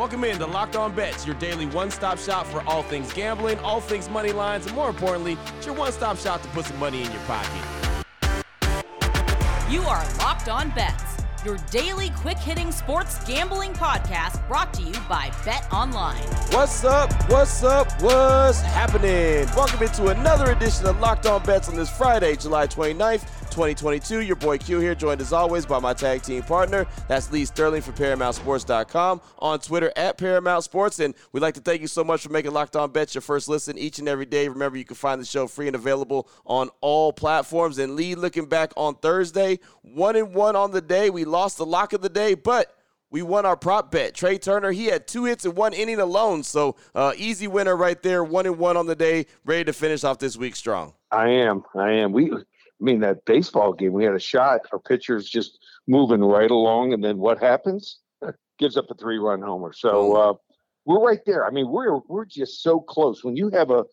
Welcome in to Locked On Bets, your daily one stop shop for all things gambling, all things money lines, and more importantly, it's your one stop shop to put some money in your pocket. You are Locked On Bets, your daily quick hitting sports gambling podcast brought to you by Bet Online. What's up? What's up? What's happening? Welcome into another edition of Locked On Bets on this Friday, July 29th. 2022. Your boy Q here, joined as always by my tag team partner. That's Lee Sterling from ParamountSports.com on Twitter at Paramount Sports. And we'd like to thank you so much for making Locked On Bets your first listen each and every day. Remember, you can find the show free and available on all platforms. And Lee, looking back on Thursday, one and one on the day. We lost the lock of the day, but we won our prop bet. Trea Turner, he had two hits in one inning alone. So uh, easy winner right there. One and one on the day, ready to finish off this week strong. I am. I am. We I mean, that baseball game, we had a shot. Our pitcher's just moving right along, and then what happens? Gives up a three-run homer. So uh, we're right there. I mean, we're we're just so close. When you have a,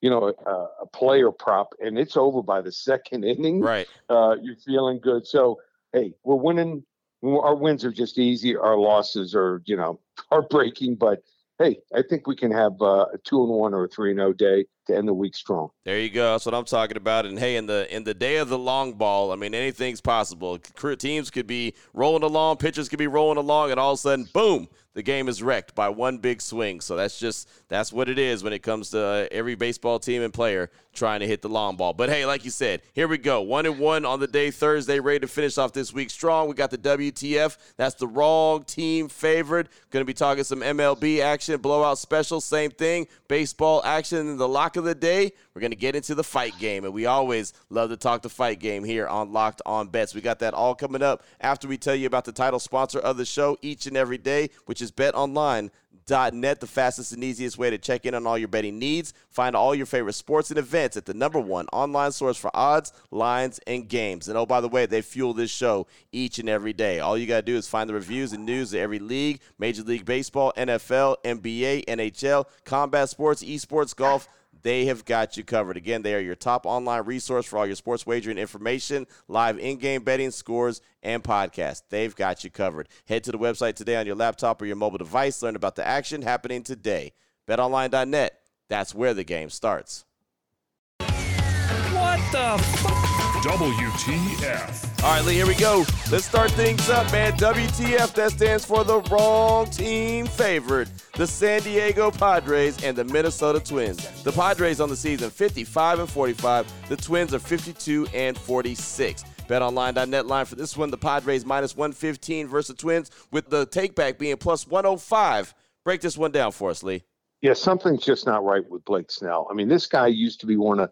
you know, a, a player prop and it's over by the second inning, right? Uh, you're feeling good. So hey, we're winning. Our wins are just easy. Our losses are, you know, heartbreaking. But hey, I think we can have uh, a two and one or a three and zero day to end the week strong. There you go. That's what I'm talking about. And hey, in the in the day of the long ball, I mean, anything's possible. Teams could be rolling along, pitchers could be rolling along, and all of a sudden, boom, the game is wrecked by one big swing. So that's just that's what it is when it comes to uh, every baseball team and player trying to hit the long ball. But hey, like you said, here we go. One and one on the day Thursday, ready to finish off this week strong. We got the WTF. That's the wrong team favorite. Going to be talking some MLB action, blowout special, same thing. Baseball action in the lock of the day. We're going to get into the fight game, and we always love to talk the fight game here on Locked On Bets. We got that all coming up after we tell you about the title sponsor of the show each and every day, which is betonline.net, the fastest and easiest way to check in on all your betting needs. Find all your favorite sports and events at the number one online source for odds, lines, and games. And oh, by the way, they fuel this show each and every day. All you got to do is find the reviews and news of every league Major League Baseball, NFL, NBA, NHL, combat sports, esports, golf they have got you covered. Again, they are your top online resource for all your sports wagering information, live in game betting, scores, and podcasts. They've got you covered. Head to the website today on your laptop or your mobile device. Learn about the action happening today. BetOnline.net. That's where the game starts. What the fuck? WTF. All right, Lee, here we go. Let's start things up, man. WTF, that stands for the wrong team favorite. The San Diego Padres and the Minnesota Twins. The Padres on the season 55 and 45. The Twins are 52 and 46. BetOnline.net line for this one. The Padres minus 115 versus the Twins, with the takeback being plus 105. Break this one down for us, Lee. Yeah, something's just not right with Blake Snell. I mean, this guy used to be one of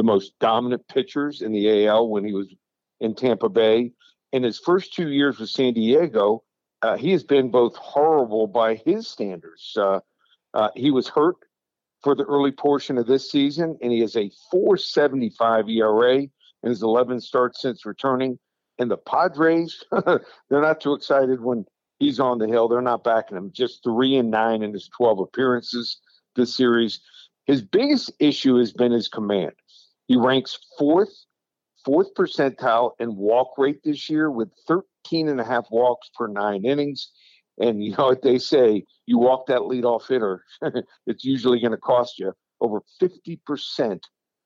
the most dominant pitchers in the AL when he was in Tampa Bay. In his first two years with San Diego, uh, he has been both horrible by his standards. Uh, uh, he was hurt for the early portion of this season, and he has a 4.75 ERA in his 11 starts since returning. And the Padres, they're not too excited when he's on the hill. They're not backing him. Just three and nine in his 12 appearances this series. His biggest issue has been his command. He ranks fourth, fourth percentile in walk rate this year with 13 and a half walks per nine innings. And you know what they say, you walk that leadoff hitter, it's usually going to cost you over 50%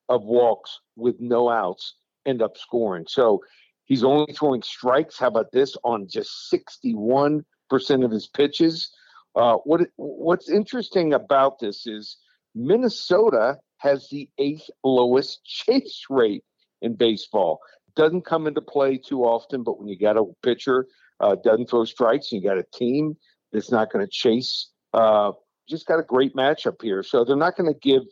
of walks with no outs end up scoring. So he's only throwing strikes. How about this on just 61% of his pitches? Uh, what what's interesting about this is Minnesota has the eighth lowest chase rate in baseball. Doesn't come into play too often, but when you got a pitcher uh, doesn't throw strikes, and you got a team that's not going to chase. Uh, just got a great matchup here, so they're not going to give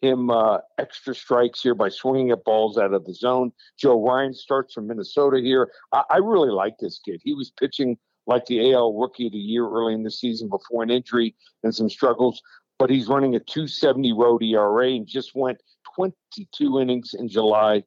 him uh, extra strikes here by swinging at balls out of the zone. Joe Ryan starts from Minnesota here. I, I really like this kid. He was pitching like the AL Rookie of the Year early in the season before an injury and some struggles but he's running a 270 road ERA and just went 22 innings in July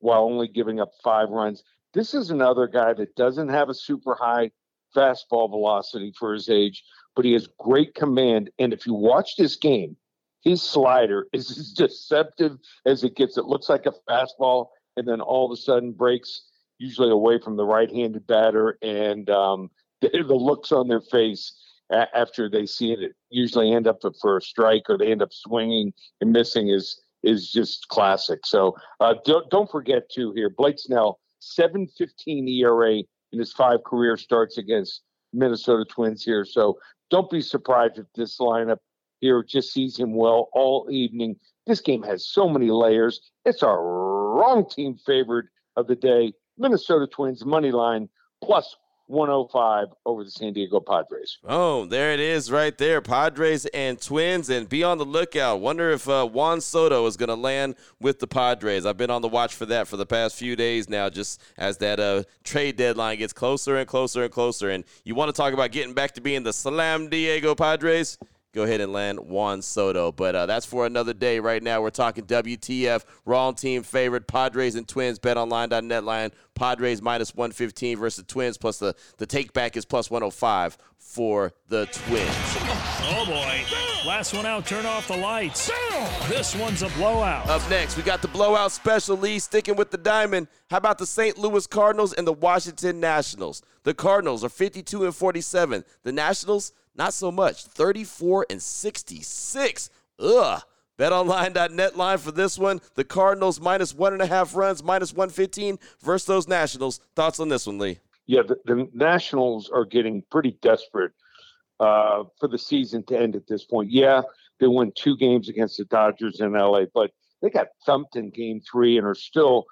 while only giving up five runs. This is another guy that doesn't have a super high fastball velocity for his age, but he has great command. And if you watch this game, his slider is as deceptive as it gets. It looks like a fastball, and then all of a sudden breaks usually away from the right-handed batter, and um, the, the looks on their face a- after they see it, it usually end up for a strike or they end up swinging and missing is is just classic. So uh, don't don't forget to here, Blake Snell, seven fifteen ERA in his five career starts against Minnesota Twins here. So don't be surprised if this lineup here just sees him well all evening. This game has so many layers. It's our wrong team favorite of the day. Minnesota Twins money line plus 105 over the San Diego Padres. Oh, there it is right there. Padres and Twins. And be on the lookout. Wonder if uh, Juan Soto is going to land with the Padres. I've been on the watch for that for the past few days now, just as that uh, trade deadline gets closer and closer and closer. And you want to talk about getting back to being the Slam Diego Padres? Go ahead and land Juan Soto. But uh, that's for another day. Right now, we're talking WTF, wrong team favorite, Padres and Twins, betonline.net line, Padres minus 115 versus Twins, plus the, the take back is plus 105 for the Twins. Oh boy. Last one out, turn off the lights. This one's a blowout. Up next, we got the blowout special Lee sticking with the diamond. How about the St. Louis Cardinals and the Washington Nationals? The Cardinals are 52 and 47. The Nationals not so much. 34 and 66. Ugh. BetOnline.net line for this one. The Cardinals minus one and a half runs, minus 115 versus those Nationals. Thoughts on this one, Lee? Yeah, the, the Nationals are getting pretty desperate uh, for the season to end at this point. Yeah, they won two games against the Dodgers in LA, but they got thumped in game three and are still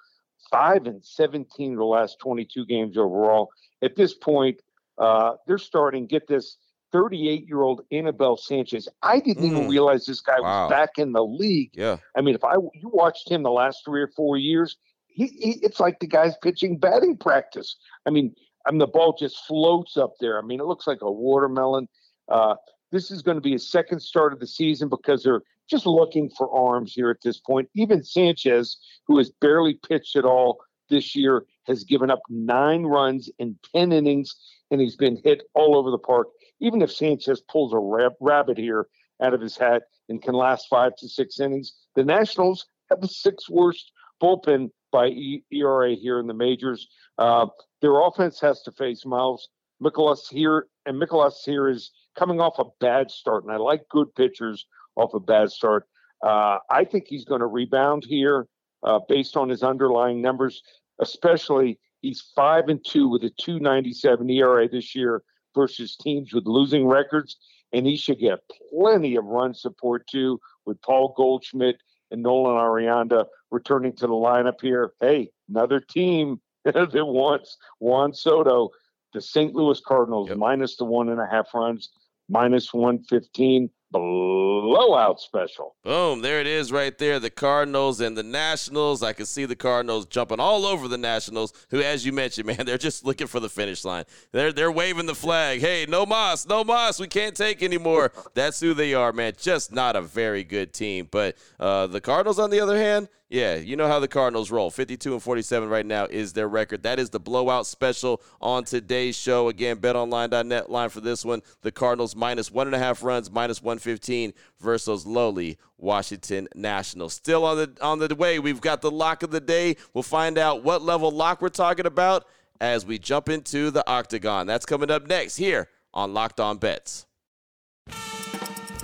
five and 17 the last 22 games overall. At this point, uh, they're starting, get this, 38 year old Anibal Sanchez. I didn't mm. even realize this guy wow. was back in the league. Yeah. I mean, if I you watched him the last three or four years, he, he it's like the guy's pitching batting practice. I mean, I mean the ball just floats up there. I mean, it looks like a watermelon. Uh, this is going to be a second start of the season because they're just looking for arms here at this point. Even Sanchez, who has barely pitched at all this year, has given up nine runs in 10 innings, and he's been hit all over the park even if Sanchez pulls a rab- rabbit here out of his hat and can last five to six innings, the Nationals have the sixth worst bullpen by ERA here in the majors. Uh, their offense has to face Miles Mikolas here, and Mikolas here is coming off a bad start, and I like good pitchers off a bad start. Uh, I think he's going to rebound here uh, based on his underlying numbers, especially he's five and two with a 297 ERA this year versus teams with losing records, and he should get plenty of run support too with Paul Goldschmidt and Nolan Arenado returning to the lineup here. Hey, another team that wants Juan Soto, the St. Louis Cardinals, yep. minus the one and a half runs, minus 115 blowout special. Boom, there it is right there. The Cardinals and the Nationals. I can see the Cardinals jumping all over the Nationals, who, as you mentioned, man, they're just looking for the finish line. They're they're waving the flag. Hey, no Moss, no Moss. We can't take anymore. That's who they are, man. Just not a very good team. But uh, the Cardinals, on the other hand, yeah, you know how the Cardinals roll. 52 and 47 right now is their record. That is the blowout special on today's show. Again, betonline.net line for this one. The Cardinals minus one and a half runs, minus 115 versus lowly Washington Nationals. Still on the on the way. We've got the lock of the day. We'll find out what level lock we're talking about as we jump into the octagon. That's coming up next here on Locked On Bets.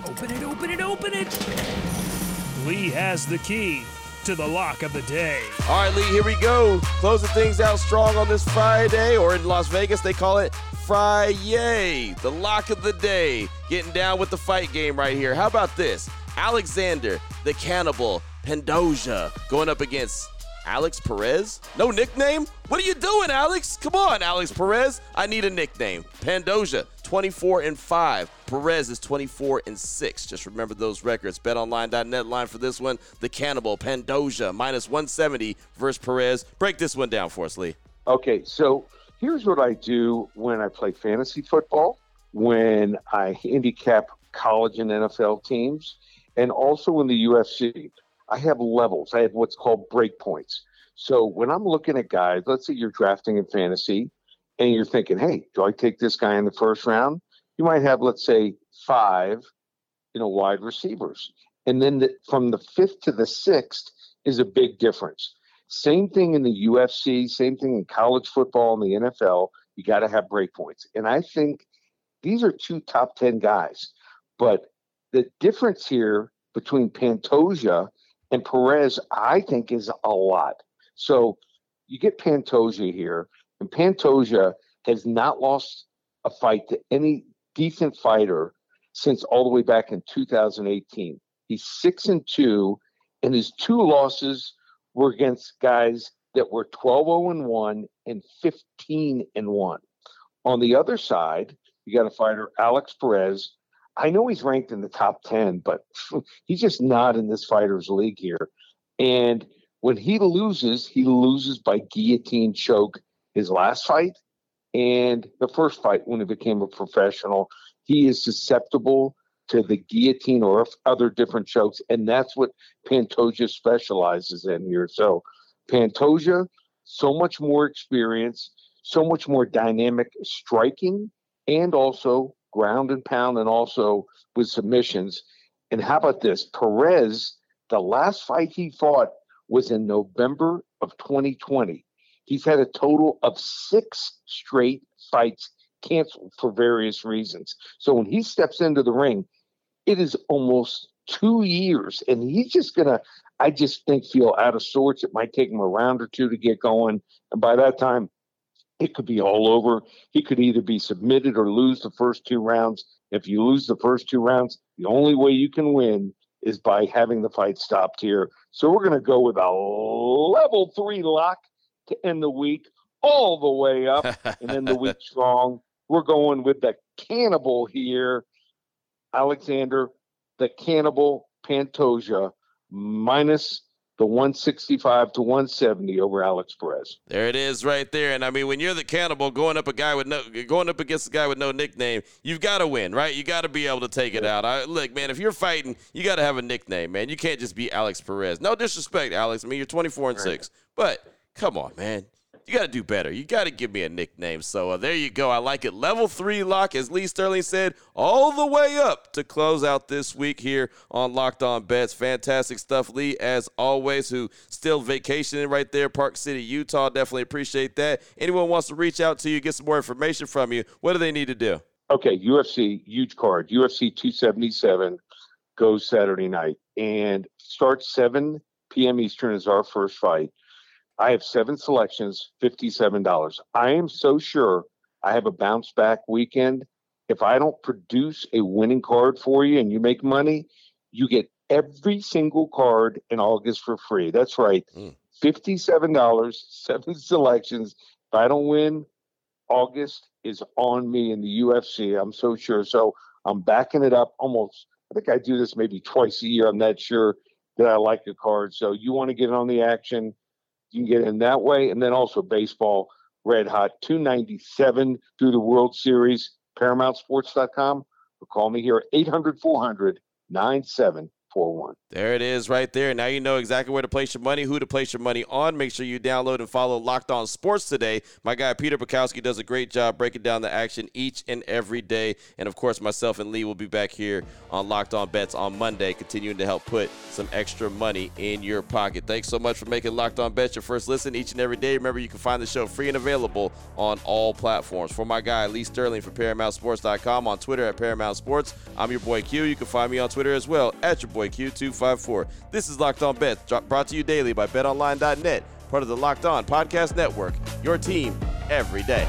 Open it, open it, open it. Lee has the key to the lock of the day. All right, Lee, here we go. Closing things out strong on this Friday, or in Las Vegas, they call it Friday. The lock of the day. Getting down with the fight game right here. How about this? Alexander, the cannibal, Pantoja, going up against Alex Perez? No nickname? What are you doing, Alex? Come on, Alex Perez. I need a nickname. Pantoja, 24 and 5. Perez is 24 and 6. Just remember those records. BetOnline.net line for this one. The Cannibal, Pantoja, minus 170 versus Perez. Break this one down for us, Lee. Okay, so here's what I do when I play fantasy football, when I handicap college and NFL teams, and also in the UFC. I have levels. I have what's called break points. So when I'm looking at guys, let's say you're drafting in fantasy and you're thinking, hey, do I take this guy in the first round? You might have, let's say, five, you know, wide receivers. And then the, from the fifth to the sixth is a big difference. Same thing in the UFC, same thing in college football and the NFL. You got to have break points. And I think these are two top 10 guys. But the difference here between Pantoja and Perez, I think, is a lot. So you get Pantoja here, and Pantoja has not lost a fight to any decent fighter since all the way back in 2018. He's six and two, and his two losses were against guys that were 12 0 and 1 and 15 and 1. On the other side, you got a fighter, Alex Perez. I know he's ranked in the top 10, but he's just not in this fighter's league here. And when he loses, he loses by guillotine choke his last fight and the first fight when he became a professional. He is susceptible to the guillotine or other different chokes, and that's what Pantoja specializes in here. So Pantoja, so much more experience, so much more dynamic striking, and also ground and pound, and also with submissions. And how about this? Perez, the last fight he fought was in November of 2020. He's had a total of six straight fights canceled for various reasons. So when he steps into the ring, it is almost two years, and he's just gonna, I just think, feel out of sorts. It might take him a round or two to get going, and by that time, it could be all over. He could either be submitted or lose the first two rounds. If you lose the first two rounds, the only way you can win is by having the fight stopped here. So we're going to go with a level three lock to end the week, all the way up, and then the week strong. We're going with the cannibal here. Alexander, the cannibal Pantoja, minus the 165 to 170 over Alex Perez. There it is, right there. And I mean, when you're the cannibal going up a guy with no going up against a guy with no nickname, you've got to win, right? You got to be able to take it out. I, look, man, if you're fighting, you got to have a nickname, man. You can't just be Alex Perez. No disrespect, Alex. I mean, you're 24 and six, but come on, man you got to do better. You got to give me a nickname. So uh, there you go. I like it. Level three lock, as Lee Sterling said, all the way up to close out this week here on Locked On Bets. Fantastic stuff, Lee, as always, who still vacationing right there, Park City, Utah. Definitely appreciate that. Anyone wants to reach out to you, get some more information from you, what do they need to do? Okay, UFC, huge card. UFC 277 goes Saturday night and starts 7 p.m. Eastern is our first fight. I have seven selections, $57. I am so sure I have a bounce back weekend. If I don't produce a winning card for you and you make money, you get every single card in August for free. That's right. Mm. $57, seven selections. If I don't win, August is on me in the UFC. I'm so sure. So I'm backing it up almost. I think I do this maybe twice a year. I'm not sure that I like a card. So you want to get on the action you can get in that way. And then also baseball, red hot, 297 through the World Series, ParamountSports.com. Or call me here at 800 400 9741. There it is right there. Now you know exactly where to place your money, who to place your money on. Make sure you download and follow Locked On Sports today. My guy Peter Bukowski does a great job breaking down the action each and every day. And of course, myself and Lee will be back here on Locked On Bets on Monday, continuing to help put some extra money in your pocket. Thanks so much for making Locked On Bets your first listen each and every day. Remember, you can find the show free and available on all platforms. For my guy Lee Sterling from ParamountSports.com on Twitter at Paramount Sports, I'm your boy Q. You can find me on Twitter as well at your boy Q254. This is Locked On Bets, brought to you daily by BetOnline.net, part of the Locked On Podcast Network. Your team every day.